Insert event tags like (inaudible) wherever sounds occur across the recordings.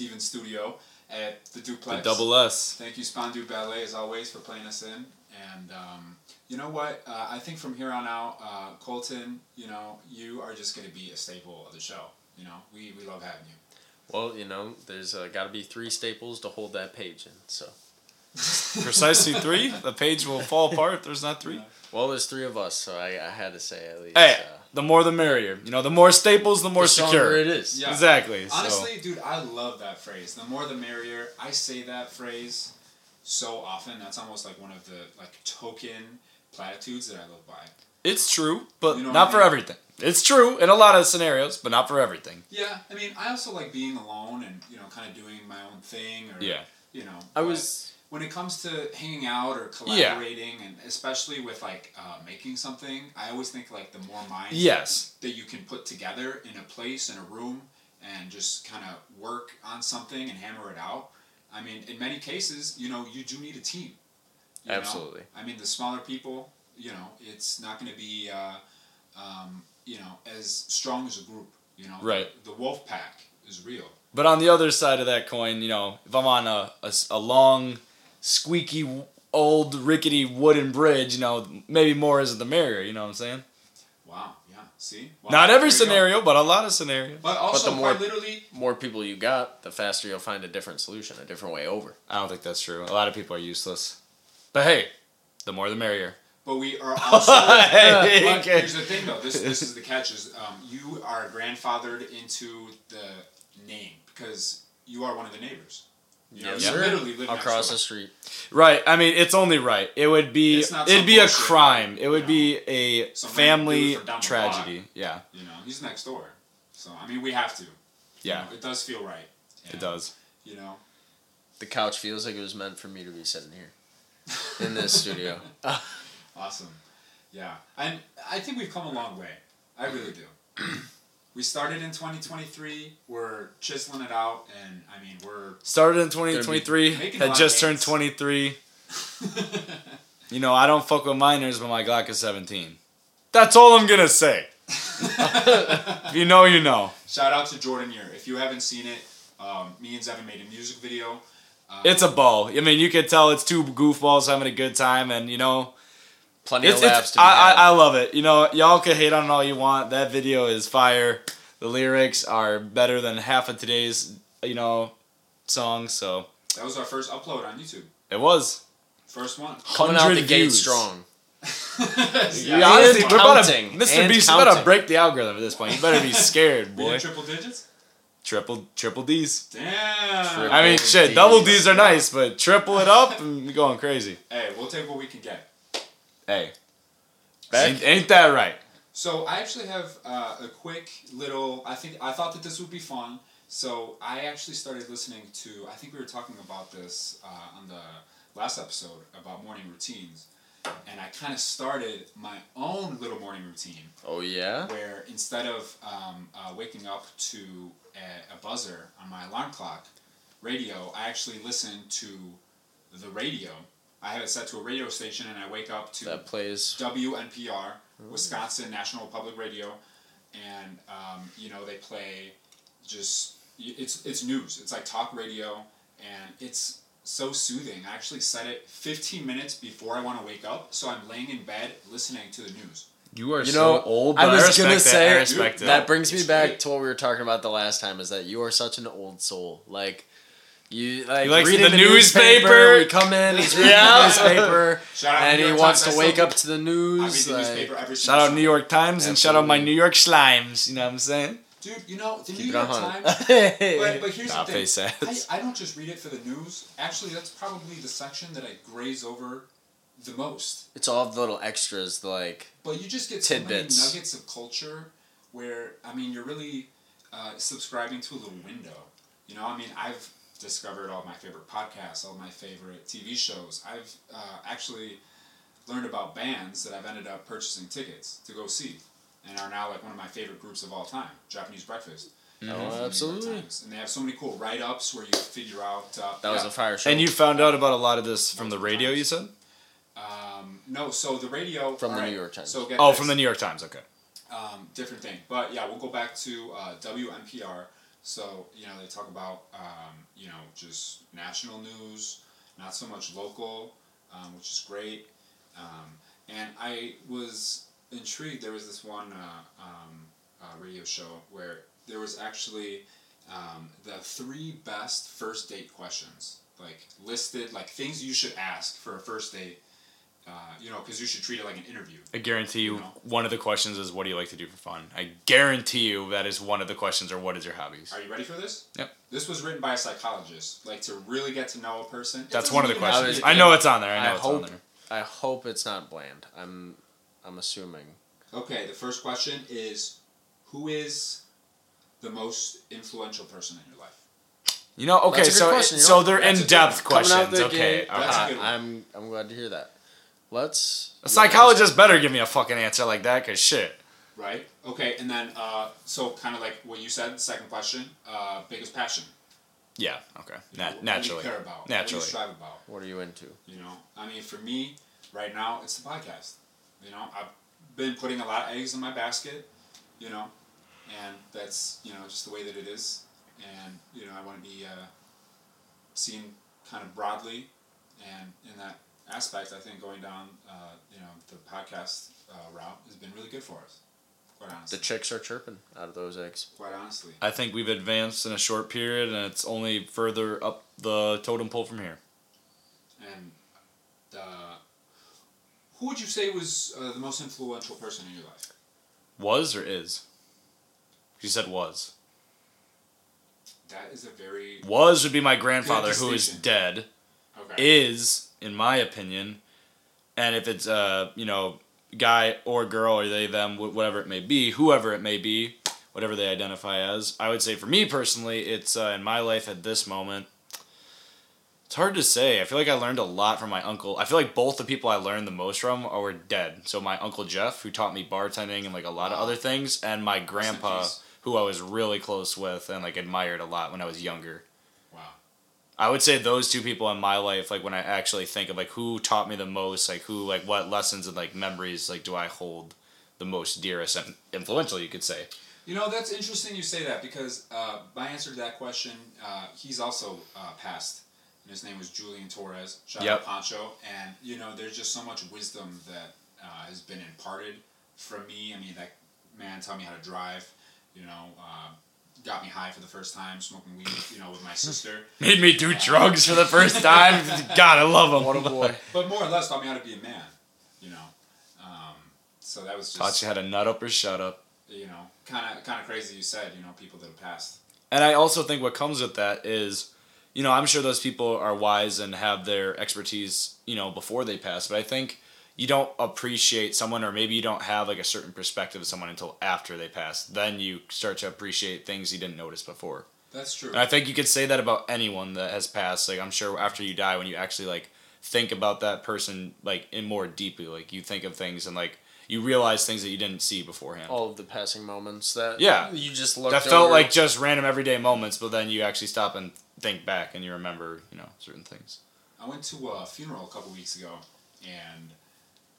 Steven Studio at the Duplex. The Duplex. double S. Thank you, Spondu Ballet, as always, for playing us in. And um, you know what? Uh, I think from here on out, uh, Colton, you know, you are just going to be a staple of the show. You know, we, we love having you. Well, you know, there's uh, got to be three staples to hold that page in. So, (laughs) Precisely three. The page will fall apart if there's not three. well, there's three of us, so I, I had to say at least. Hey, uh, the more the merrier. You know, the more staples, the more the secure. it is. Yeah. Exactly. so- Honestly, dude, I love that phrase. The more the merrier. I say that phrase so often. That's almost like one of the like token platitudes that I live by. It's true, but You know not what I for everything. It's true in a lot of scenarios, but not for everything. Yeah, I mean, I also like being alone and you know, kind of doing my own thing, or Yeah. you know. I but was. When it comes to hanging out or collaborating, and especially with like uh, making something, I always think like the more minds Yes. that you can put together in a place in a room and just kind of work on something and hammer it out. I mean, in many cases, you know, you do need a team. you know? Absolutely. I mean, the smaller people, you know, it's not going to be, uh, um, you know, as strong as a group. You know, Right. The, wolf pack is real. But on the other side of that coin, you know, if I'm on a a long, squeaky, old, rickety wooden bridge, you know, maybe more isn't the merrier, you know what I'm saying? Wow. Yeah. See. Wow, Not every there you go. scenario, but a lot of scenarios. But also, the more- quite literally, More people you got, the faster you'll find a different solution, a different way over. I don't think that's true. A lot of people are useless. But hey, the more the merrier. but we are also. (laughs) Hey, but okay. here's the thing, though. This this is the catch: is um, you are grandfathered into the name because you are one of the neighbors. You know, Yes, you sir. literally live Across the street. Right. I mean, it's only right. It would be it'd be a crime. It would you be a family dude from down the tragedy. Yeah. You know, he's next door. So I mean, we have to. You Yeah. know, it does feel right. It does. You know. The couch feels like it was meant for me to be sitting here (laughs) in this studio. Awesome. Yeah. And I think we've come a long way. I really do. (clears throat) we started in 2023. We're chiseling it out, and I mean, we're. Started in 2023. Had just turned 23. (laughs) You know, I don't fuck with minors, but my Glock is 17. That's all I'm gonna say. (laughs) if you know, you know. Shout out to Jordan Year. If you haven't seen it, um, me and Zevin made a music video. Um, It's a ball. I mean, you can tell it's two goofballs having a good time, and you know, Plenty it's, of laughs it's to be I, I, had. I love it. You know, y'all can hate on it all you want. That video is fire. The lyrics are better than half of today's, you know, songs. So that was our first upload on YouTube. it was. First one. Coming out the 100 gate views. strong. yeah. Yeah, honestly, And we're about to, counting, Mr. and Beast, you better counting. break the algorithm at this point. You better be (laughs) scared, We did boy. triple digits? Triple, triple D's. Damn. Triple. I mean, shit, Ds. double D's are nice, but triple it up and we going crazy. Hey, we'll take what we can get. Hey, ain't, ain't that right? So I actually have uh, a quick little. I think I thought that this would be fun. So I actually started listening to. I think we were talking about this uh, on the last episode about morning routines, and I kind of started my own little morning routine Oh yeah. where instead of um, uh, waking up to a, a buzzer on my alarm clock radio, I actually listen to the radio. I have it set to a radio station, and I wake up to That plays. WNPR, Wisconsin National Public Radio, and um, you know they play just it's it's news. It's like talk radio, and it's so soothing. I actually set it 15 minutes before I want to wake up, so I'm laying in bed listening to the news. You are You so know, old. I was respect gonna say- I respect Dude, it. That brings me It's back great. to what we were talking about the last time. Is that you are such an old soul. Like you like You like reading the the, newspaper? newspaper. We come in, he's reading Yeah. the newspaper, (laughs) Shout out and New he York wants Times. to wake up to the I read news. the like- newspaper every Shout out New York Times and shout out my New York Slimes. You know what I'm saying? Dude, you know the Keep New York. Times. (laughs) But, but here's Nah, the thing. I, I don't just read it for the news. Actually, that's probably the section that I graze over the most. it's all the little extras, like But you just get so many Tidbits. nuggets of culture where, I mean, you're really uh, subscribing to a little window. You know, I mean, I've discovered all my favorite podcasts, all my favorite TV shows. I've uh, actually learned about bands that I've ended up purchasing tickets to go see and are now like one of my favorite groups of all time, Japanese Breakfast. oh, from the absolutely. And they have so many cool write ups where you figure out. Uh, That was yeah. a fire show. And you found out about a lot of this from the radio, you said? Um, no, so the radio. From the alright, New York Times. So get Oh, this. from the New York Times. Okay. um, different thing. But yeah, we'll go back to uh, WNPR, So you know they talk about um, you know just national news, not so much local, um, which is great. Um, and I was intrigued. There was this one uh, um, uh, radio show where there was actually um, the three best first date questions, like listed, like things you should ask for a first date. Uh, you know, because you should treat it like an interview. I guarantee you, You know? one of the questions is, "What do you like to do for fun?" I guarantee you that is one of the questions, or "What is your hobbies?" Are you ready for this? Yep. This was written by a psychologist, like to really get to know a person. That's one of the even have to questions. be- I know it's on there. I know I it's hope- on there. I hope it's not bland. I'm I'm assuming. Okay, the first question is, who is the most influential person in your life? You know, okay, That's a good so question, so know? they're in good depth one. Coming out questions. Okay, gate, That's a okay. good one. I'm I'm glad to hear that. Let's. A psychologist better give me a fucking answer like that, cause shit. Right. Okay, and then uh, so kind of like what you said. Second question, uh, biggest passion. Yeah. Okay. You know, Na- what naturally. do you care about? Naturally. What do you strive about? What are you into? You know, I mean, for me, right now, it's the podcast. You know, I've been putting a lot of eggs in my basket. You know, and that's you know just the way that it is. And you know, I want to be uh, seen kind of broadly, and in that aspect, I think going down uh, you know the podcast uh, route has been really good for us. Quite honestly. The chicks are chirping out of those eggs. quite honestly. I think we've advanced in a short period, and it's only further up the totem pole from here. And uh, who would you say was uh, the most influential person in your life? Was or is? You said was. That is a very Was would be my grandfather, who is dead. okay. Is, in my opinion, and if it's uh you know guy or girl or they them whatever it may be, whoever it may be, whatever they identify as, I would say for me personally, it's uh, in my life at this moment. It's hard to say. I feel like I learned a lot from my uncle. I feel like both the people I learned the most from are dead. So my uncle Jeff, who taught me bartending and like a lot of other things, and my grandpa, who I was really close with and like admired a lot when I was younger. I would say those two people in my life, like when I actually think of like who taught me the most, like who, like what lessons and like memories, like do I hold the most dearest and influential, you could say. You know that's interesting you say that because uh, my answer to that question, uh, he's also uh, passed. And his name was Julian Torres. Shout Yep. out Poncho. And you know, there's just so much wisdom that uh, has been imparted from me. I mean, that man taught me how to drive. You know, uh, got me high for the first time smoking weed. You know, with my (laughs) sister. Made me do drugs for the first time. God, I love him. What a boy. (laughs) But more or less taught me how to be a man. You know, um, so that was just Taught you how to nut up or shut up. you know kind of kind of crazy. You said you know people that have passed. And I also think what comes with that is, you know, I'm sure those people are wise and have their expertise, you know, before they pass. But I think you don't appreciate someone, or maybe you don't have like a certain perspective of someone until after they pass. Then you start to appreciate things you didn't notice before. That's true. And I think you could say that about anyone that has passed. Like I'm sure after you die, when you actually like think about that person like in more deeply, like you think of things and like you realize things that you didn't see beforehand. All of the passing moments that Yeah. you just looked that felt over. like just random everyday moments, but then you actually stop and think back and you remember, you know, certain things. I went to a funeral a couple weeks ago, and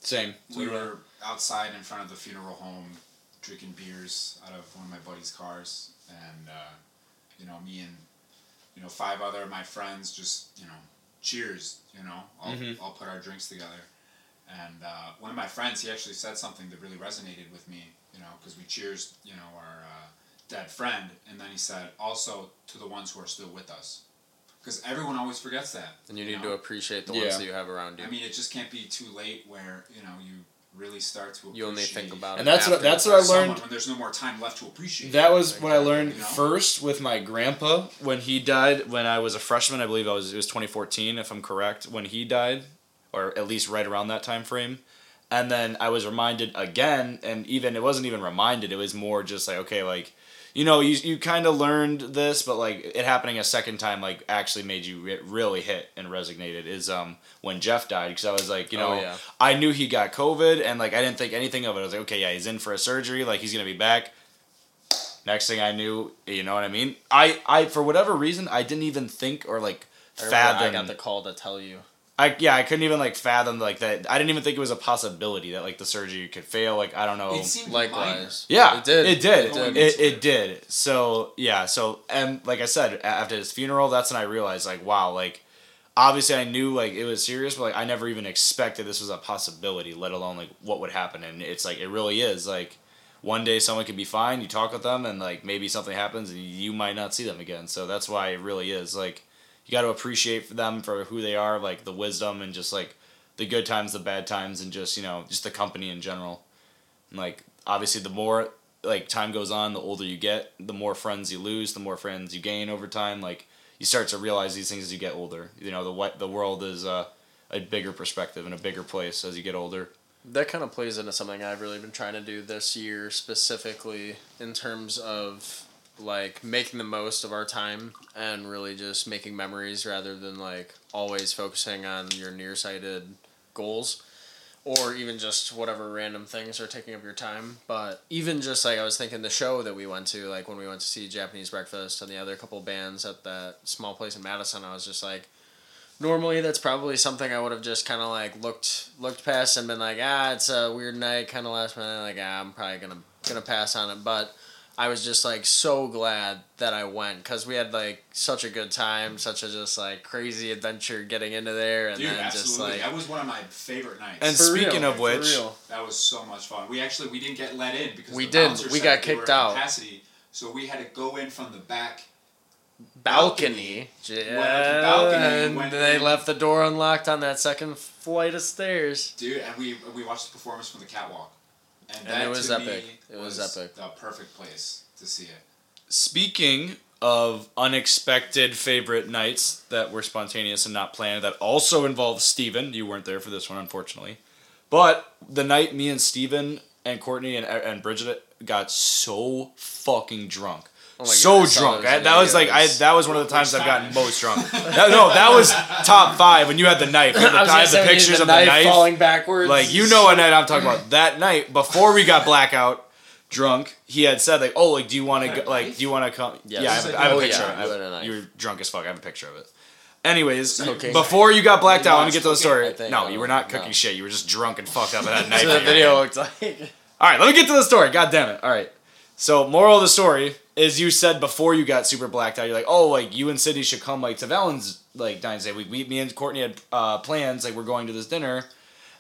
Same. we were outside in front of the funeral home drinking beers out of one of my buddy's cars, and uh, you know me and you know five other of my friends just you know cheers, you know, all, Mhm. all put our drinks together, and uh, one of my friends he actually said something that really resonated with me, you know, because we cheers, you know, our uh, dead friend, and then he said also to the ones who are still with us, because everyone always forgets that. and you need know? to appreciate the Yeah. ones that you have around you. I mean, it just can't be too late where you know you really start to. you only think about And it. And that's what- that's what I learned- when there's no more time left to appreciate. That was what I learned You know? first with my grandpa when he died when I was a freshman. I believe I was it was 2014 if I'm correct when he died, or at least right around that time frame. And then I was reminded again, and even it wasn't even reminded. It was more just like okay, like you know, you you kind of learned this, but like it happening a second time, like actually made you re- really hit and resonated. Is um when Jeff died because I was like, you know, Oh, yeah. I knew he got COVID, and like I didn't think anything of it. I was like, okay, yeah, he's in for a surgery, like he's gonna be back. Next thing I knew, you know what I mean. I I for whatever reason I didn't even think or like I I got the call to tell you. I yeah, I couldn't even like fathom like that. I didn't even think it was a possibility that like the surgery could fail. Like I don't know. It seemed minor. Yeah, It did. It did. It It, did. it, it did. So yeah. So and like I said, after his funeral, that's when I realized like wow, like obviously I knew like it was serious, but like I never even expected this was a possibility, let alone like what would happen. And it's like it really is like one day someone could be fine. You talk with them, and like maybe something happens, and you might not see them again. So that's why it really is like you got to appreciate them for who they are, like the wisdom and just like the good times, the bad times, and just you know just the company in general. And, like obviously, the more like time goes on, the older you get, the more friends you lose, the more friends you gain over time. Like you start to realize these things as you get older. You know the the world is uh, a bigger perspective and a bigger place as you get older. That kind of plays into something I've really been trying to do this year, specifically in terms of like making the most of our time and really just making memories rather than like always focusing on your nearsighted goals or even just whatever random things are taking up your time. But even just like I was thinking the show that we went to, like when we went to see Japanese Breakfast and the other couple bands at that small place in Madison, I was just like normally that's probably something I would have just kind of like looked looked past and been like, ah, it's a weird night, kind of last minute. Like, ah, I'm probably gonna gonna pass on it. But I was just like so glad that I went because we had like such a good time, such a just like crazy adventure getting into there, and Dude, then just like that was one of my favorite nights. And For speaking real, of for which, real. that was so much fun. We actually we didn't get let in because We the did. We got that we were kicked out. Capacity, so we had to go in from the back. balcony. Went the Yeah, balcony and and went they in. left the door unlocked on that second flight of stairs. Dude, and we we watched the performance from the catwalk, and, And it was epic. It was epic. The perfect place to see it. Speaking of unexpected favorite nights that were spontaneous and not planned, that also involved Steven. You weren't there for this one, unfortunately. But the night me and Steven and Courtney and, and Bridget got so fucking drunk. Oh so God, drunk. those I, that was like I. That was one of the times I've gotten most drunk. That- no, that was top five when you had the knife. You (laughs) had the, I was I gonna have say, the pictures had of the the knife knife. falling backwards. Like you know what night I'm talking about. That night before we got blackout drunk, he had said like, "Oh, like do you want to go, like do you want to come?" Yes. Yeah, I have, a- I have a Oh, picture. yeah, of you it. had a. You were drunk as fuck. I have a picture of it. Anyways, Okay. before you got blacked You out, let me get to the story. I think- no, you were not no. cooking shit. You were just drunk and fucked up and had a (laughs) knife. What the video hand. looked like. All right, let me get to the story. God damn it. All right. So, moral of the story is you said before you got super blacked out, you're like, oh, like you and City should come like to Valen's like Dine's Day week. We, me and Courtney had uh, plans, like we're going to this dinner,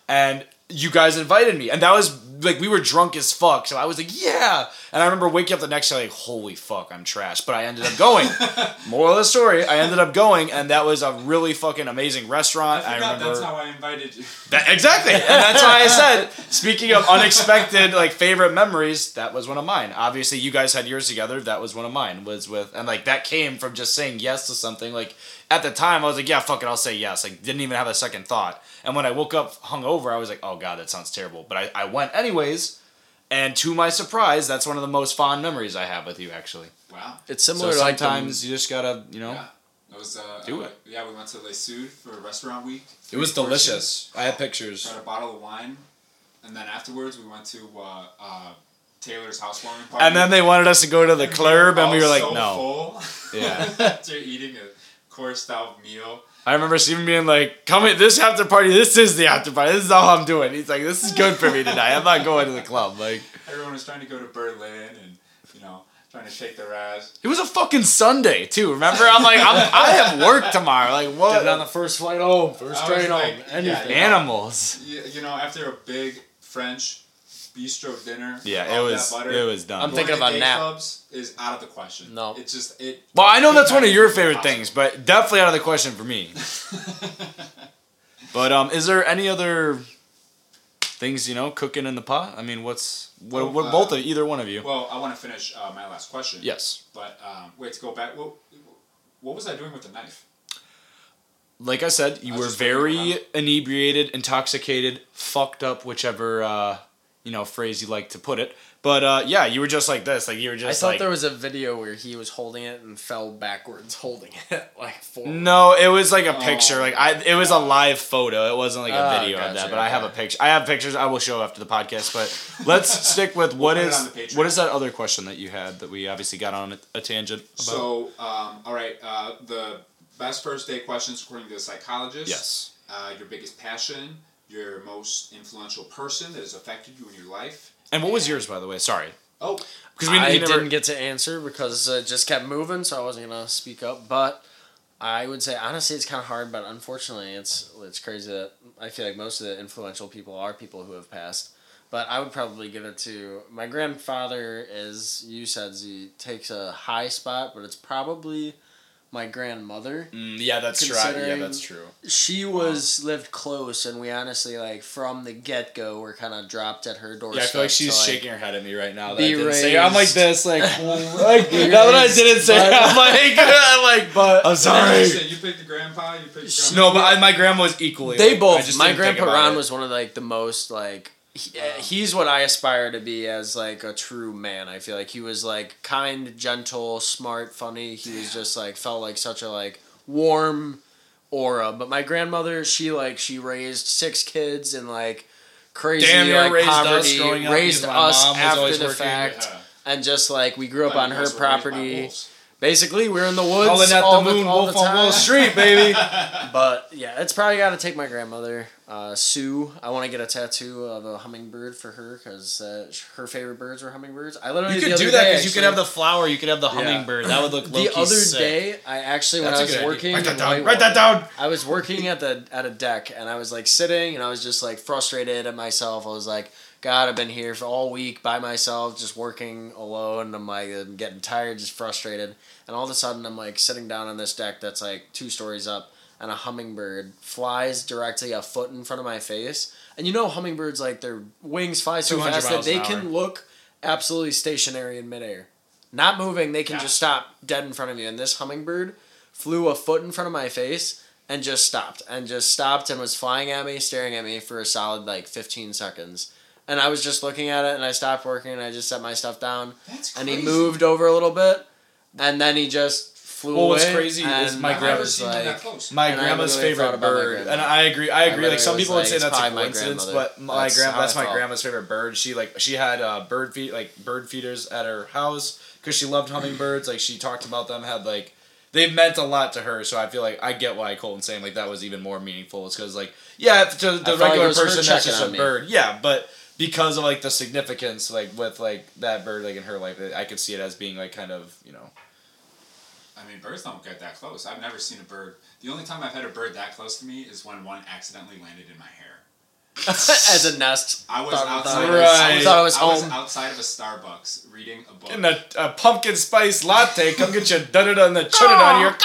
and you guys invited me, and that was like we were drunk as fuck. So I was like, yeah. And I remember waking up the next day like, holy fuck, I'm trash. But I ended up going. (laughs) moral of the story, I ended up going, and that was a really fucking amazing restaurant. I, forgot remember that's how I invited you. (laughs) that, exactly, and that's why I said. Speaking of unexpected, like favorite memories, that was one of mine. Obviously, you guys had yours together. That was one of mine. Was with and like that came from just saying yes to something. Like at the time, I was like, yeah, fuck it, I'll say yes. Like didn't even have a second thought. And when I woke up hungover, I was like, oh god, that sounds terrible. But I, I went anyways. And to my surprise, that's one of the most fond memories I have with you, actually. Wow. It's So similar to like the- sometimes you just gotta, you know. Yeah. It was uh, Do uh, it. Yeah, we went to Le Sud for restaurant week. It was Three courses. delicious. I had pictures. Got a bottle of wine, and then afterwards we went to uh, uh, Taylor's housewarming party. And then they wanted us to go to the club, and we were like, so no. Full Yeah. (laughs) after eating a course style meal. I remember Steven being like, "Come in this after party. This is the after party. This is all I'm doing." He's like, "This is good for me tonight. I'm not going to the club." Like, Everyone was trying to go to Berlin and you know trying to shake their ass. it was a fucking Sunday too. Remember? I'm like, I'm, I have work tomorrow. Like, what? Getting on the first flight home, first I was train home, like, yeah, anything. yeah. Animals. You, you know, after a big French bistro dinner. Yeah, it was. that butter, It was done. I'm going thinking to of a nap. Clubs is out of the question. No. it's just it. well, I know that's one of your Impossible. favorite things, but definitely out of the question for me. (laughs) But um, is there any other things you know cooking in the pot? I mean, what's what? Oh, what uh, both of either one of you? well, I want to finish uh, my last question. Yes. But um, wait, to go back, what, what was I doing with the knife? like I said, you I were just waiting very inebriated, intoxicated, fucked up, whichever uh, you know phrase you like to put it. But uh, yeah, you were just like this, like you were just. I thought like. there was a video where he was holding it and fell backwards (laughs) holding it like forward. no, it was like a picture. Oh, Like I, it was a live photo. It wasn't like a Oh, video of gotcha, that. But I have a picture. I have pictures. I will show after the podcast. But (laughs) let's stick with what put it is on the Patreon. what is that other question that you had that we obviously got on a, a tangent about? So, um, all right, uh, the best first date questions according to the psychologist. yes. uh, your biggest passion, your most influential person that has affected you in your life. And what was yours, by the way? Sorry, Oh, because we I never. didn't get to answer because it just kept moving, so I wasn't gonna speak up. But I would say honestly, it's kind of hard. But unfortunately, it's it's crazy that I feel like most of the influential people are people who have passed. But I would probably give it to my grandfather. As you said, he takes a high spot, but it's probably my grandmother. Mm, yeah, that's true. Yeah, that's true. She was lived close, and we honestly like from the get go were kind of dropped at her doorstep. Yeah, I feel like she's to, shaking her head at me right now. That I didn't say. I'm like this, like, (laughs) like now that I didn't say, by- I'm like, (laughs) I'm like, But (laughs) I'm sorry. You, you picked the grandpa. You picked the grandma. No, but I, my grandma was equally. They like, both. My grandpa Ron it. was one of like the most like. He, uh, he's what I aspire to be as like a true man. I feel like he was like kind, gentle, smart, funny. He was just like felt like such a like warm aura. But my grandmother, she like she raised six kids and like crazy Damn like raised us poverty, up raised us after the working. fact, Yeah. and just like we grew up on her guys were raised property. Basically, we're in the woods Calling at the moon, all Wolf the on. Wall Street, baby. (laughs) But yeah, it's probably got to take my grandmother, uh, Sue. I want to get a tattoo of a hummingbird for her because uh, her favorite birds were hummingbirds. I literally You could do that because you could have the flower, you could have the Yeah. hummingbird. That would look the other sick. day. I actually when That's I a was idea. working, Write that down. Write that down. I was working at the at a deck and I was like sitting and I was just like frustrated at myself. I was like, God, I've been here for all week by myself, just working alone. I'm like I'm getting tired, just frustrated. And all of a sudden, I'm like sitting down on this deck that's like two stories up, and a hummingbird flies directly a foot in front of my face. And you know, hummingbirds like their wings fly so fast that they can hour. look absolutely stationary in midair, not moving. They can Yeah. just stop dead in front of you. And this hummingbird flew a foot in front of my face and just stopped and just stopped and was flying at me, staring at me for a solid like 15 seconds. And I was just looking at it and I stopped working and I just set my stuff down That's crazy. and he moved over a little bit and then he just flew Well, away. what's crazy is my I've I never grandma's was seen them that like. My grandma's favorite bird, grandma. and I agree. I agree. I Like some people was would say that's a probably my coincidence, but my That's grand how that's my felt. grandma's favorite bird. She like she had uh, bird feed like bird feeders at her house because she loved hummingbirds. Like she talked about them, had like they meant a lot to her. So I feel like I get why Colton's saying like that was even more meaningful. It's because like yeah, to the felt like regular person that's just a me. bird. Yeah, but because of like the significance like with like that bird like in her life, I could see it as being like kind of you know. I mean, birds don't get that close. I've never seen a bird. The only time I've had a bird that close to me is when one accidentally landed in my hair. (laughs) as a nest. I was Thought- outside. thought of- it was- I was, thought it was I was outside of a Starbucks reading a book. And a, a pumpkin spice latte, come get your da da da and the chudda out of your. (laughs)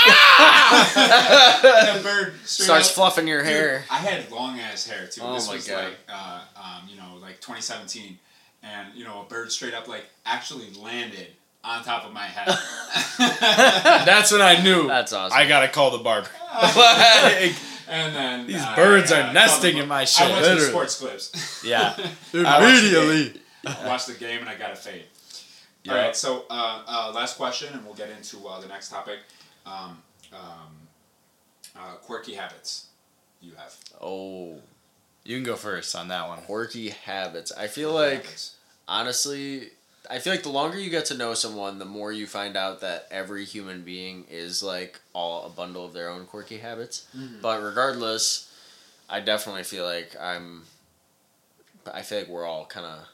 (laughs) and a bird Starts up- fluffing your Dude, hair. I had long ass hair too. Oh this my was God. like, uh, um, you know, like 2017, and you know, a bird straight up like actually landed on top of my head. That's when I knew. That's awesome. I gotta call the barber. like, and then These uh, birds are nesting in my I shit, went to the sports clips. yeah. I watched the (laughs) (laughs) Immediately. (laughs) Watched the game and I got a fade. Yeah. All right, so uh, uh, last question, and we'll get into uh, the next topic. Um, um, uh, quirky habits you have. oh, You can go first on that one. quirky habits. I feel Quirky like habits. honestly, I feel like the longer you get to know someone, the more you find out that every human being is like all a bundle of their own quirky habits. Mhm. But regardless, I definitely feel like I'm. I feel like we're all kind of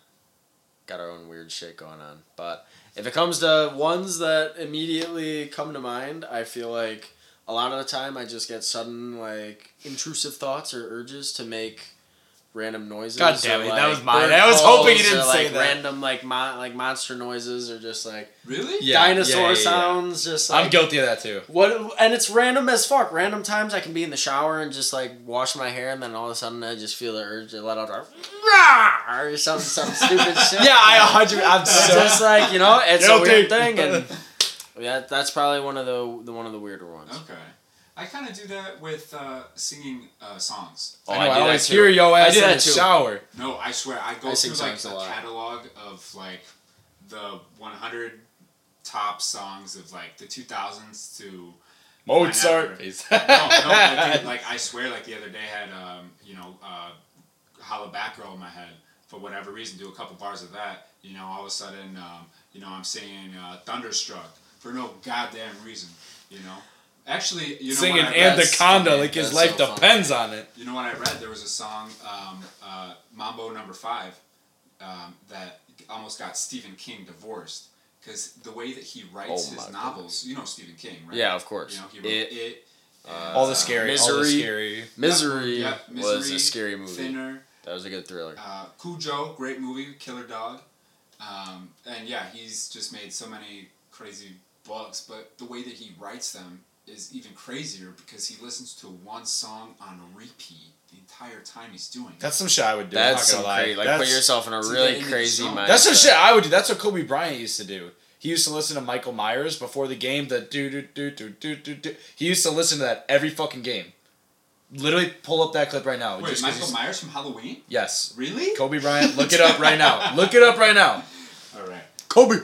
got our own weird shit going on. But if it comes to ones that immediately come to mind, I feel like a lot of the time I just get sudden like intrusive thoughts or urges to make random noises. God damn it, like, that was mine. I was hoping you didn't say like, that. Random like mon- like monster noises or just like Really? Yeah, dinosaur yeah, yeah, yeah. sounds. Just like I'm guilty of that too. what and it's random as fuck. Random times I can be in the shower and just like wash my hair, and then all of a sudden I just feel the urge to let out a "Rah!" or some some (laughs) stupid shit. Yeah, I 100. I'm so. just like you know, it's a weird thing, and (laughs) yeah, that's probably one of the the one of the weirder ones. Okay. I kind of do that with uh, singing uh, songs. Oh, I, know, I I, do that always too. hear yo I ass do in that the too. shower. No, I swear, I go I through like songs a a catalog of like the 100 top songs of like the 2000s to Mozart. no, no, like, (laughs) like I swear, like the other day I had um, you know, uh, Holla Back Girl in my head for whatever reason. Do a couple bars of that, you know, all of a sudden, um, you know, I'm singing uh, Thunderstruck for no goddamn reason, you know. Actually, you know Singing when I read, Anaconda like his life so funny. depends on it. You know what I read? There was a song, um, uh, Mambo Number Five, um, that almost got Stephen King divorced because the way that he writes Oh his my novels. You know Stephen King, right? Yeah, of course. You know he wrote It- it. and, All the uh, scary, all the Misery. scary. Misery Yep, was Misery, a scary movie. Thinner. That was a good thriller. Uh, Cujo, great movie, Killer Dog. Um, and yeah, he's just made so many crazy books, but the way that he writes them is even crazier because he listens to one song on repeat the entire time he's doing it. That's some shit I would do. That's I'm some not gonna lie. crazy. Like That's- put yourself in a to really get into the crazy zone. mindset. That's some shit I would do. That's what Kobe Bryant used to do. He used to listen to Michael Myers before the game. The do do do do do do do. He used to listen to that every fucking game. Literally, pull up that clip right now. Wait, just 'cause Michael he's- Myers from Halloween? Yes, Really? Kobe Bryant. Look it up right now. (laughs) Look it up right now. All right. Kobe.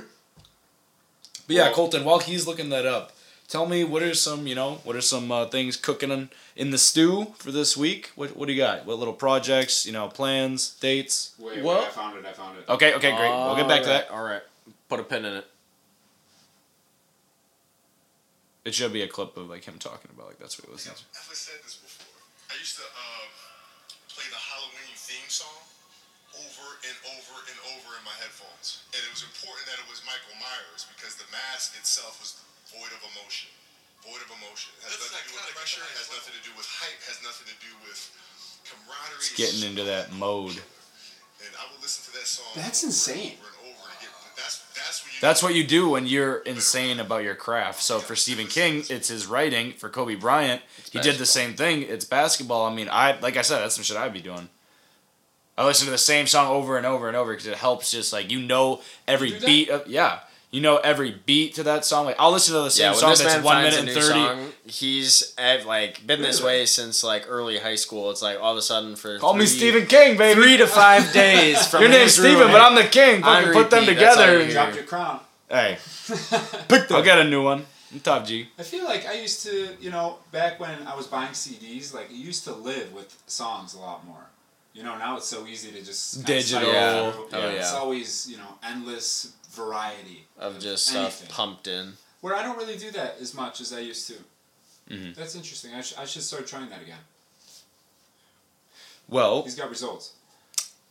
But yeah, Well- Colton. While he's looking that up, tell me what are some you know what are some uh, things cooking in, in the stew for this week? What what do you got? What little projects? You know, plans, dates? Wait, Well- wait, I found it, I found it. Okay, okay, great. We'll get back to that. All right. Put a pin in it. It should be a clip of like him talking about like that's what it was. I've never said this before. I used to um, play the Halloween theme song over and over and over in my headphones. And it was important that it was Michael Myers because the mask itself was void of emotion. Void of emotion. It has That's nothing to do with iconic at the pressure, it has highest nothing to do with hype, has nothing to do with camaraderie. It's getting into that mode. And I would listen to that song. That's over insane. And over and over. That's, that's when you That's what you do when you're insane about your craft. So for Stephen King, it's his writing. For Kobe Bryant, he did the same thing. It's basketball. I mean, I like I said, that's some shit I'd be doing. I listen to the same song over and over and over because it helps. Just like you know every do beat of yeah, you know every beat to that song. Like I'll listen to the same Yeah, song this that's man one finds minute a and new thirty. song, he's eh, like been this way since like early high school. It's like all of a sudden for Call me Stephen King, baby. Three to five (laughs) days from Your name's Stephen, but I'm the king. On Fucking put them repeat, that's together. you and- hear. Drop your crown. Hey, (laughs) I'll get a new one. I'm top G. I feel like I used to, you know, back when I was buying CDs, like, you used to live with songs a lot more. You know, now it's so easy to just kinda Digital. cycle Yeah. through. Oh, It's always, you know, endless variety of just stuff pumped in. Where I don't really do that as much as I used to. Mhm. That's interesting. I, sh- I should start trying that again. Well, He's got results.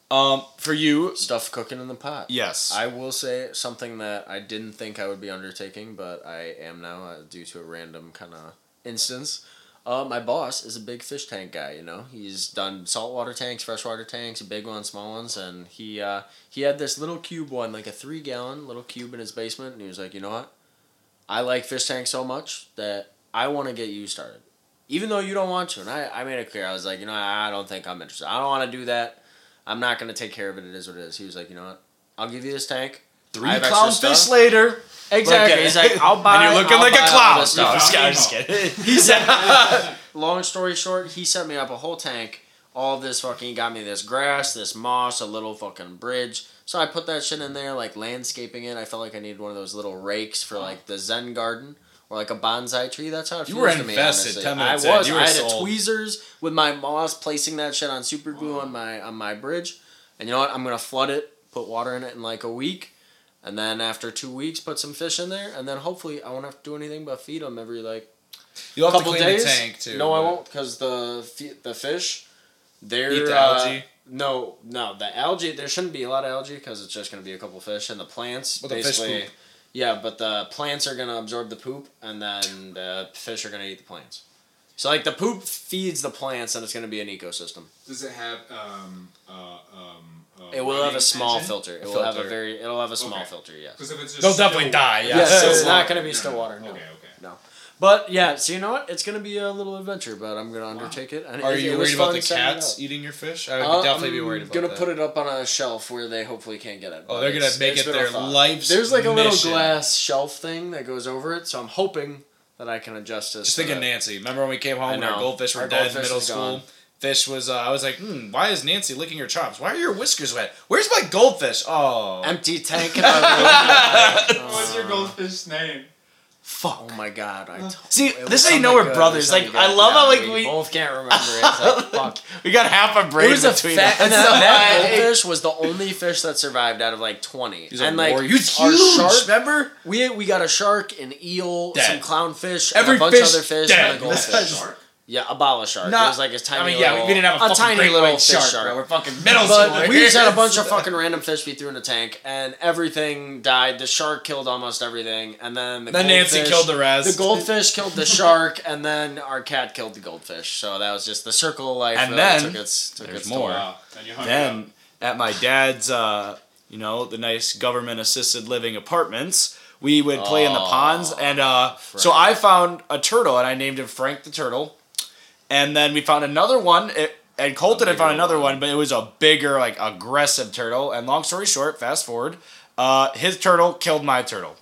um, for you, Stuff cooking in the pot. yes. I will say something that I didn't think I would be undertaking, but I am now uh, due to a random kind of instance. Uh, my boss is a big fish tank guy. You know, he's done saltwater tanks, freshwater tanks, big ones, small ones, and he uh, he had this little cube one, like a three gallon little cube in his basement, and he was like, you know what, I like fish tanks so much that I want to get you started, even though you don't want to. And I, I made it clear. I was like, you know, I don't think I'm interested. I don't want to do that. I'm not gonna take care of it. It is what it is. He was like, you know what, I'll give you this tank. Three I have clown fish later. Exactly. He's like, I'll buy. And you're looking I'll like a all clown. (laughs) I'm just kidding, just (laughs) kidding. He said, (laughs) Long story short, he set me up a whole tank. All this fucking he got me this grass, this moss, a little fucking bridge. So I put that shit in there, like landscaping it. I felt like I needed one of those little rakes for like the Zen garden or like a bonsai tree. That's how it You feels were to me. invested honestly. 10 minutes I in. was. You were I had sold. a tweezers with my moss, placing that shit on super glue on my on my bridge. And you know what? I'm gonna flood it, put water in it in like a week. And then after two weeks, put some fish in there, and then hopefully I won't have to do anything but feed them every like You'll have couple to clean days. the tank too. No, I won't because the fi- the fish, they're Eat the uh, algae? no, no, the algae. There shouldn't be a lot of algae because it's just gonna be a couple fish, and the plants But the fish basically. poop. Yeah, but the plants are gonna absorb the poop, and then the fish are gonna eat the plants. So like the poop feeds the plants, and it's gonna be an ecosystem. Does it have, um, uh, um, uh, It will have a small engine? filter. It A will have a very. It'll have a small Okay. filter. Yes. Because if it's just They'll definitely die, yeah. Yes, still it's not gonna be still water, no. Okay, okay. No. But yeah, so you know what? It's gonna be a little adventure, but I'm gonna undertake it. And Are it, you it was worried about the cats eating your fish? I would Uh, definitely be I'm worried about gonna that. put it up on a shelf where they hopefully can't get it. Oh, they're gonna make it their thought. life's There's like a little glass shelf thing that goes over it, so I'm hoping that I can adjust it. Just so think of Nancy. Remember when we came home and our goldfish were Our dead in middle school? gone. Fish was. Uh, I was like, hmm, why is Nancy licking her chops? Why are your whiskers wet? Where's my goldfish? Oh, Empty (laughs) tank. in my room. What's your goldfish name? Fuck. Oh my god! I t- See, it was this ain't something know we're brothers. Like, I good. love how, like, we- both can't remember it. It's like fuck. (laughs) We got half a brain It was a between fat, us. (laughs) that, that goldfish was the only fish that survived out of like twenty. he's a and like warrior. He's our huge, shark, remember? we we got a shark, an eel, Dead. some clownfish, Every and a bunch fish of other fish, dead. and a goldfish. Shark? Yeah, a bala shark. Not- it was like a tiny. I mean, yeah, little, we didn't have a, fucking tiny little white fish shark, bro. We're fucking middle But school. we just had a bunch of (laughs) fucking random fish we threw in a tank, and everything died. The shark killed almost everything, and then the Then Nancy goldfish- killed the rest. The goldfish killed the shark, and then our cat killed the goldfish. So that was just the circle of life. And really then took its, took there's its more. Wow. Then you hung it then up. at my dad's uh, you know the nice government assisted living apartments we would play in the ponds and uh, so i found a turtle and i named him frank the turtle and then we found another one it, and colton A had found another one. one but it was a bigger like aggressive turtle and long story short fast forward uh, his turtle killed my turtle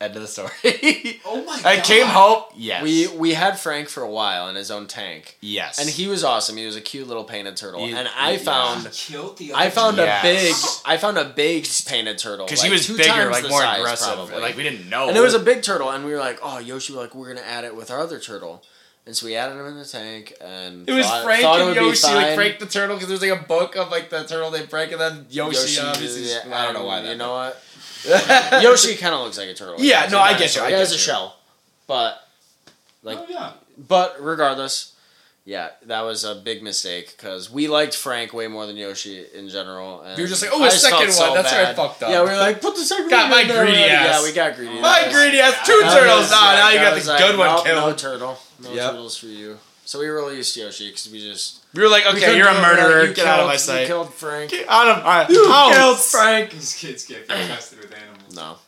end of the story (laughs) Oh my god. i came home yes We we had Frank for a while in his own tank, yes and he was awesome. He was a cute little painted turtle, He- and I yeah. found. killed the I found two. a big, I found a big painted turtle because like he was two bigger times like more size, aggressive probably. like we didn't know And it was a big turtle, and we were like, "Oh, Yoshi, like we're gonna add it with our other turtle," and so we added him in the tank, and It was thought, Frank thought and would Yoshi, like. Frank the Turtle, because there's like a book of like the turtle named Frank, and then Yoshi, obviously. yeah, I don't know why that. You know what? (laughs) Yoshi kind of looks like a turtle. Yeah, no, I get dinosaur. you, I He has get a shell, but like, Oh yeah. but regardless, yeah, that was a big mistake because we liked Frank way more than Yoshi in general. And We were just like, oh, a second felt one. That's where I fucked up. Yeah, we were like, put the second Got one my in there greedy already. ass. Yeah, we got greedy. My That was- greedy ass, two that turtles. was Nah, like- now you got the like, good one nope, No killed. turtle. No Yep. turtles for you. So we released Yoshi because we just. We were like, okay, couldn't you're a do it without- murderer. you Get out of killed- my You sight. killed Frank. Get out of my You house. killed Frank. These kids get infested with animals. No.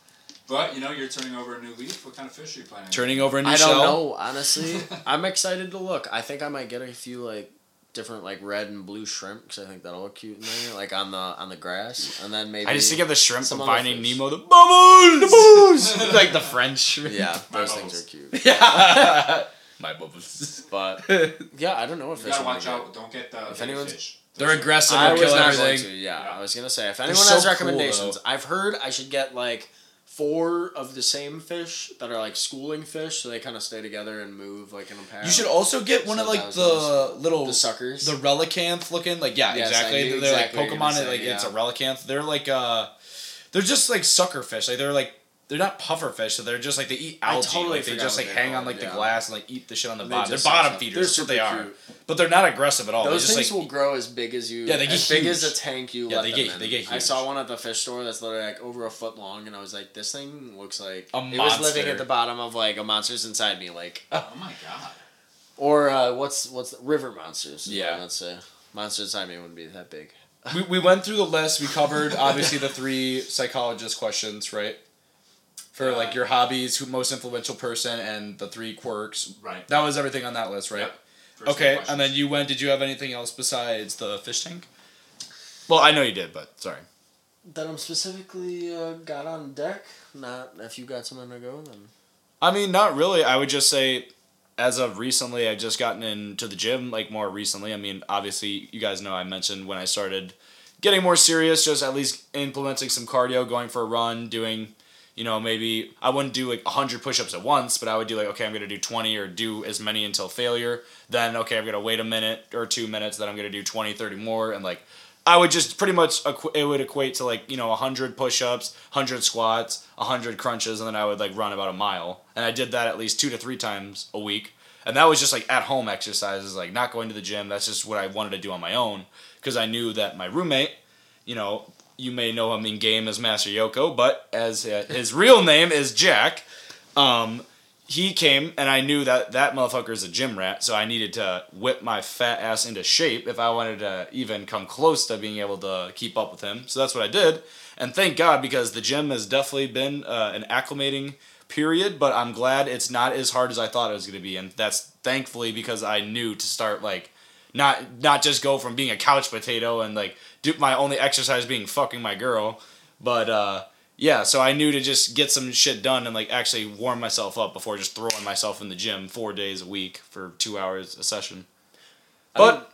But you know, you're turning over a new leaf. What kind of fish are you planning? Turning over a new I shell. don't know, honestly. (laughs) I'm excited to look. I think I might get a few like different like red and blue shrimp because I think that'll look cute in there, like on the on the grass, and then maybe. I just think of the shrimp some from other Finding fish. Nemo. The bubbles, the bubbles, (laughs) like the French shrimp. Yeah, those bubbles. things are cute. (laughs) Yeah. My bubbles. But yeah, I don't know if You fish. gotta watch gonna out. Don't get the If big anyone's- fish. They're aggressive. I kill everything. to. Yeah, Yeah. I was gonna say if anyone so has recommendations, though. I've heard I should get like four of the same fish that are like schooling fish, so they kind of stay together and move like in a pack. You should also get one So of like the little the suckers. the relicanth looking like yeah Yes, exactly they're exactly like what you were pokemon say, like it's a yeah. relicanth they're like uh they're just like sucker fish like they're like they're not puffer fish so they're just like they eat algae totally like they just like hang on like the glass and like eat the shit on the They bottom they're bottom suck. feeders They're that's what they super are but they're not aggressive at all Those things just like will grow as big as you. Yeah, they get as big as a tank you Yeah, they get- in. they get huge. I saw one at the fish store that's literally like over a foot long, and I was like, "This thing looks like A monster. it was living at the bottom of like a monsters inside me, like (laughs) Oh my god. or uh, what's what's the, river monsters? Yeah. I would say monsters inside me wouldn't be that big. we, we went through the list we (laughs) covered obviously the three psychologist questions right for like your hobbies who most influential person and the three quirks Right. that was everything on that list right Yep. First Okay, and then you went. Did you have anything else besides the fish tank? Well, I know you did, but sorry. That I'm specifically uh, got on deck. Not if you got something to go then. I mean, not really. I would just say, as of recently, I've just gotten into the gym. Like more recently. I mean, obviously, you guys know I mentioned when I started getting more serious, just at least implementing some cardio, going for a run, doing. You know, maybe I wouldn't do like 100 push ups at once, but I would do like, okay, I'm going to do 20 or do as many until failure. Then, okay, I'm going to wait a minute or two minutes, then I'm going to do 20, 30 more. And like, I would just pretty much, it would equate to like, you know, 100 push ups, 100 squats, 100 crunches, and then I would like run about a mile. And I did that at least two to three times a week. And that was just like at home exercises, like not going to the gym. That's just what I wanted to do on my own because I knew that my roommate, you know, you may know him in game as Master Yoko, but as uh, his real name is Jack. Um, he came and I knew that that motherfucker is a gym rat, so I needed to whip my fat ass into shape if I wanted to even come close to being able to keep up with him. So that's what I did, and thank God because the gym has definitely been uh, an acclimating period. But I'm glad it's not as hard as I thought it was going to be, and that's thankfully because I knew to start like not not just go from being a couch potato and like do my only exercise being fucking my girl, but uh yeah, so I knew to just get some shit done and like actually warm myself up before just throwing myself in the gym four days a week for two hours a session. But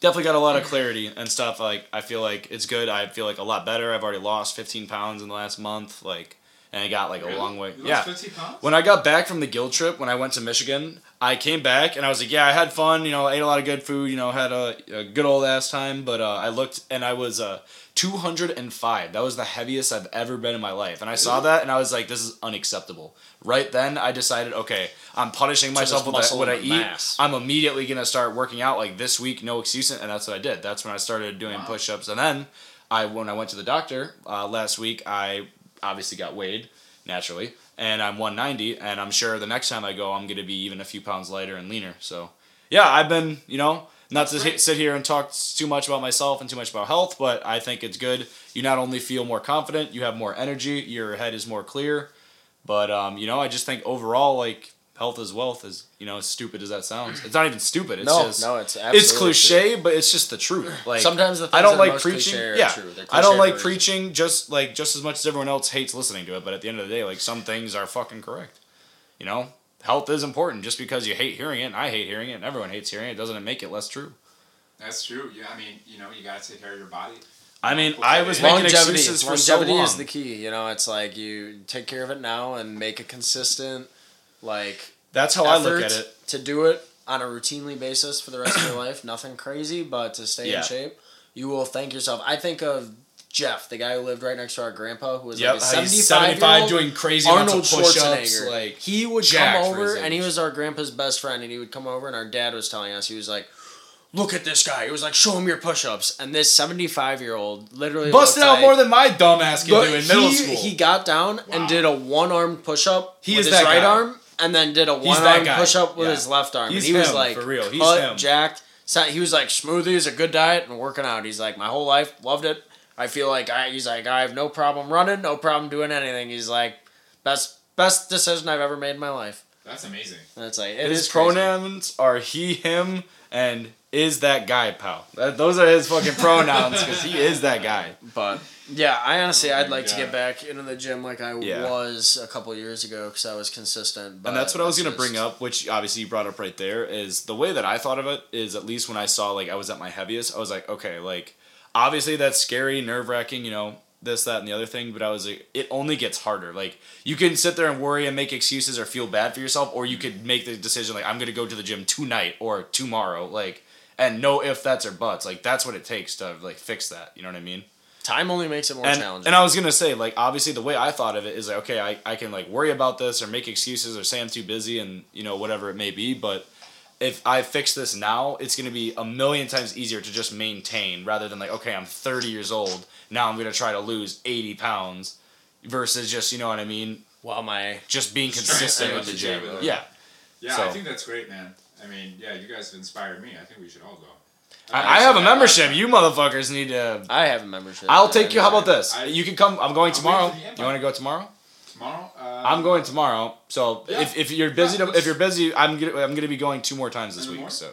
definitely got a lot of clarity and stuff. Like I feel like it's good. I feel like a lot better. I've already lost fifteen pounds in the last month. Like and I got like Really? a long way. Yeah. 15 pounds? When I got back from the guild trip, when I went to Michigan, I came back and I was like, yeah, I had fun. You know, I ate a lot of good food. You know, had a, a good old ass time. But uh, I looked and I was uh, 205. That was the heaviest I've ever been in my life. And I saw that and I was like, this is unacceptable. Right then, I decided, okay, I'm punishing myself with muscle what I eat. mass. I'm immediately gonna start working out like this week, no excuse, and that's what I did. That's when I started doing Wow. push-ups, and then I when I went to the doctor uh, last week, I obviously got weighed naturally, and I'm 190, and I'm sure the next time I go, I'm gonna be even a few pounds lighter and leaner. So, yeah, I've been, you know, not to great. sit here and talk too much about myself and too much about health, but I think it's good. You not only feel more confident, you have more energy, your head is more clear, but um, you know, I just think overall, like health is wealth. Is you know, as stupid as that sounds, it's not even stupid. It's no, just no, it's absolutely it's cliche, but it's just the truth. (clears throat) Like Sometimes the I don't that like most preaching. Yeah, true. I don't like for preaching just like just as much as everyone else hates listening to it. But at the end of the day, like some things are fucking correct. You know, health is important. Just because you hate hearing it, and I hate hearing it, and everyone hates hearing it, doesn't it make it less true. That's true. Yeah, I mean, you know, you gotta take care of your body. I mean, Well, I it was is. making longevity. excuses for so longevity long. is the key. You know, it's like you take care of it now and make it consistent, like That's how I look at it. to do it on a routinely basis for the rest of your life. Nothing crazy, but to stay Yeah. in shape, you will thank yourself. I think of Jeff, the guy who lived right next to our grandpa, who was Yep, like a seventy-five, 75 doing crazy Arnold push-ups, Schwarzenegger. like he would come over, and he was our grandpa's best friend, and he would come over, and our dad was telling us, he was like. Look at this guy. He was like, show him your push-ups, and this seventy-five-year-old literally busted out like- more than my dumbass can do in middle he, school. He got down Wow. and did a one arm push up He with is his that right guy. arm, and then did a one that arm push up with Yeah. his left arm. He's and he was like for real. He's cut, him. jacked. So he was like smoothies, a good diet, and working out. He's like my whole life loved it. I feel like I. He's like I have no problem running, no problem doing anything. He's like best best decision I've ever made in my life. That's amazing. And it's like it his is crazy. pronouns are he, him, and is that guy, pal. That, those are his fucking pronouns because he is that guy. But yeah, I honestly, I'd like to get back into the gym like I Yeah. was a couple years ago because I was consistent. But and that's what I was gonna bring up, which obviously you brought up right there, is the way that I thought of it is at least when I saw like I was at my heaviest, I was like, okay, like obviously that's scary, nerve wracking, you know, this, that, and the other thing, but I was like, it only gets harder. Like you can sit there and worry and make excuses or feel bad for yourself, or you could make the decision like I'm gonna go to the gym tonight or tomorrow, like and no if that's or buts. Like that's what it takes to like fix that. You know what I mean? Time only makes it more and, challenging. and I was gonna say, like, obviously the way I thought of it is like, okay, I, I can like worry about this or make excuses or say I'm too busy and you know whatever it may be, but if I fix this now, it's gonna be a million times easier to just maintain rather than like, okay, I'm 30 years old now, I'm gonna try to lose 80 pounds versus just you know what I mean, While my just being Just trying to consistent with the up gym. date with it. Yeah, Yeah, I think that's great, man. I mean, yeah, you guys have inspired me. I think we should all go. I, I have a membership. You motherfuckers need to. I have a membership. I'll yeah, take you. How about this? I- You can come. I'm going I'll tomorrow. wait for the invite. You want to go tomorrow? Tomorrow? Uh, I'm going tomorrow. So Yeah. if, if you're busy, Yeah, to, if you're busy, I'm gonna I'm gonna be going two more times this In the week. morning? So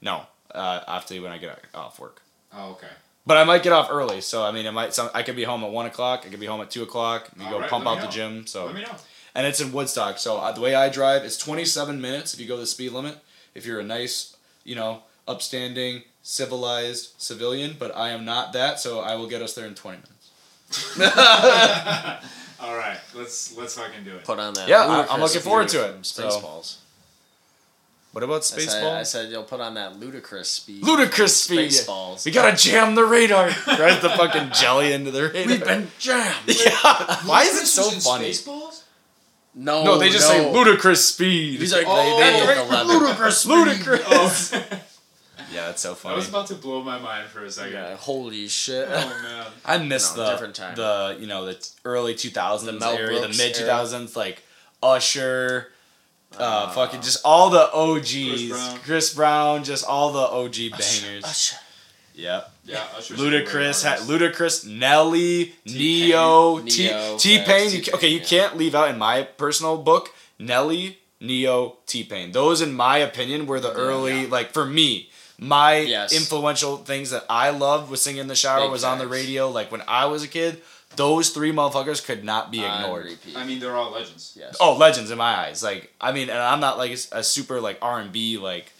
no, uh, after when I get off work. Oh, okay. But I might get off early, so I mean, it might. Some, I could be home at one o'clock. I could be home at two o'clock. You go Alright, pump let out me the know. gym. So Let me know. and it's in Woodstock. So uh, the way I drive, it's 27 minutes if you go the speed limit. If you're a nice, you know, upstanding, civilized civilian, but I am not that, so I will get us there in 20 minutes. (laughs) All right, let's let's fucking do it. Put on that. Yeah, I- ludicrous I'm looking forward to it, from so- Spaceballs. What about I? I said you'll put on that ludicrous speed. Ludicrous speed. Spaceballs. We gotta jam the radar. (laughs) right the fucking jelly into the radar. We've been jammed. (laughs) Yeah. Why is it so funny? Spaceballs? No, No, they just no. say ludicrous speed. He's oh, like, Oh, they, they right, hit the leather. ludicrous, ludicrous. Oh, Yeah, that's so funny. I was about to blow my mind for a second. Yeah, holy shit. Oh man. (laughs) I miss No, the different time. the you know the early two thousands The Mel area, the mid two thousands like Usher, uh, Uh, fucking just all the OGs, Brown. Chris Brown, just all the OG bangers. Usher. Yeah, Yeah, Usher's Ludacris, a ha- Ludacris, Nelly, T-Pain. Ne-Yo, T Ne-Yo, T facts, Pain. You, T-Pain, okay, you yeah. can't leave out in my personal book Nelly, Ne-Yo, T Pain. Those, in my opinion, were the early Yeah. like for me. My Yes. influential things that I loved was singing in the shower, Big was on the radio. Like when I was a kid, those three motherfuckers could not be ignored. repeat. I mean, they're all legends. yes. Oh, legends in my eyes. Like I mean, and I'm not like a super like R and B like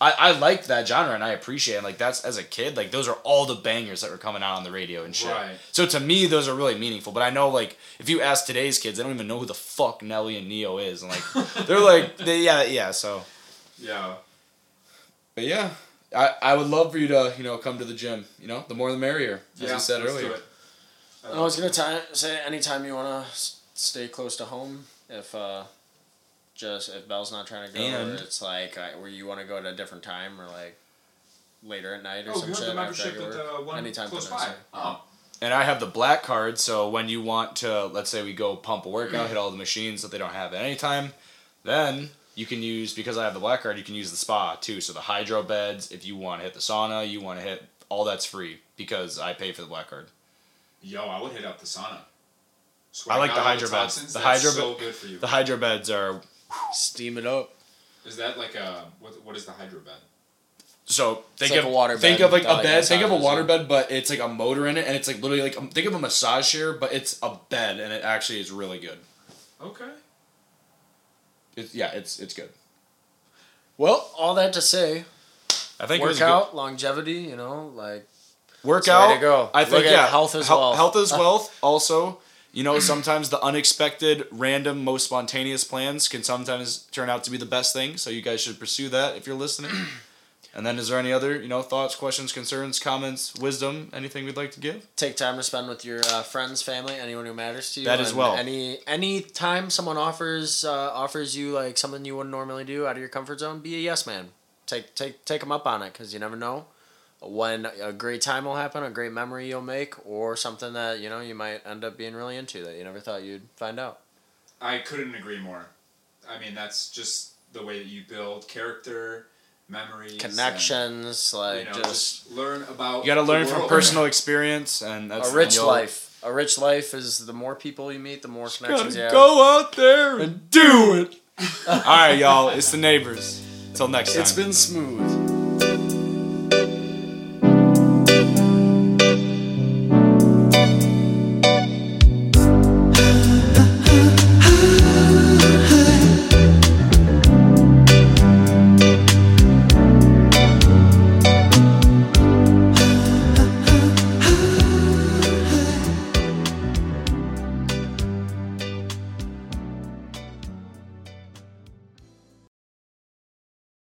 I, I like that genre and I appreciate it. Like that's as a kid, like those are all the bangers that were coming out on the radio and shit. Right. So to me, those are really meaningful. But I know like if you ask today's kids, they don't even know who the fuck Nelly and Ne-Yo is, and like they're like they, yeah yeah. So (laughs) Yeah. but yeah, I I would love for you to you know come to the gym. You know, the more the merrier, as yeah, you said let's earlier. Do it. I was gonna ti- say anytime you wanna s- stay close to home, if uh, just if Belle's not trying to go, And- or it's like uh, where you want to go at a different time, or like later at night or Oh, some you have shit the after membership your at the one Anytime close for by. them, Oh, And I have the black card, so when you want to, let's say we go pump a workout, hit all the machines that they don't have at any time, then you can use, because I have the black card, you can use the spa too. So the hydro beds, if you want to hit the sauna, you want to hit, all that's free because I pay for the black card. yo, I would hit up the sauna. Swear I like the hydro beds. toxins, The hydro so be- good for you. The hydro beds are, Steam it up. Is that like a what? What is the hydro bed? so think like of a water think bed of like a bed, think of a water bed, but it's like a motor in it, and it's like literally like, um, think of a massage chair, but it's a bed, and it actually is really good. Okay. It's, yeah, it's it's good. Well, all that to say, I think it was a good- workout, longevity, you know, like workout. way to go. I think Look at yeah, health is hel- wealth. Health is (laughs) wealth. Also, you know, sometimes the unexpected, random, most spontaneous plans can sometimes turn out to be the best thing. So you guys should pursue that if you're listening. And then, is there any other you know thoughts, questions, concerns, comments, wisdom, anything we'd like to give? take time to spend with your uh, friends, family, anyone who matters to you. That as well. Any any time someone offers uh, offers you like something you wouldn't normally do out of your comfort zone, be a yes man. Take take take them up on it because you never know when a great time will happen, a great memory you'll make, or something that you know you might end up being really into that you never thought you'd find out. I couldn't agree more. I mean, that's just the way that you build character, memories, and, Connections, like you know, just, just learn about. You got to the learn from personal (laughs) experience, and that's a rich life. A rich life is the more people you meet, the more connections you Gotta have. go out there and do it. (laughs) All right, y'all. It's the neighbors. Till next time. It's been smooth.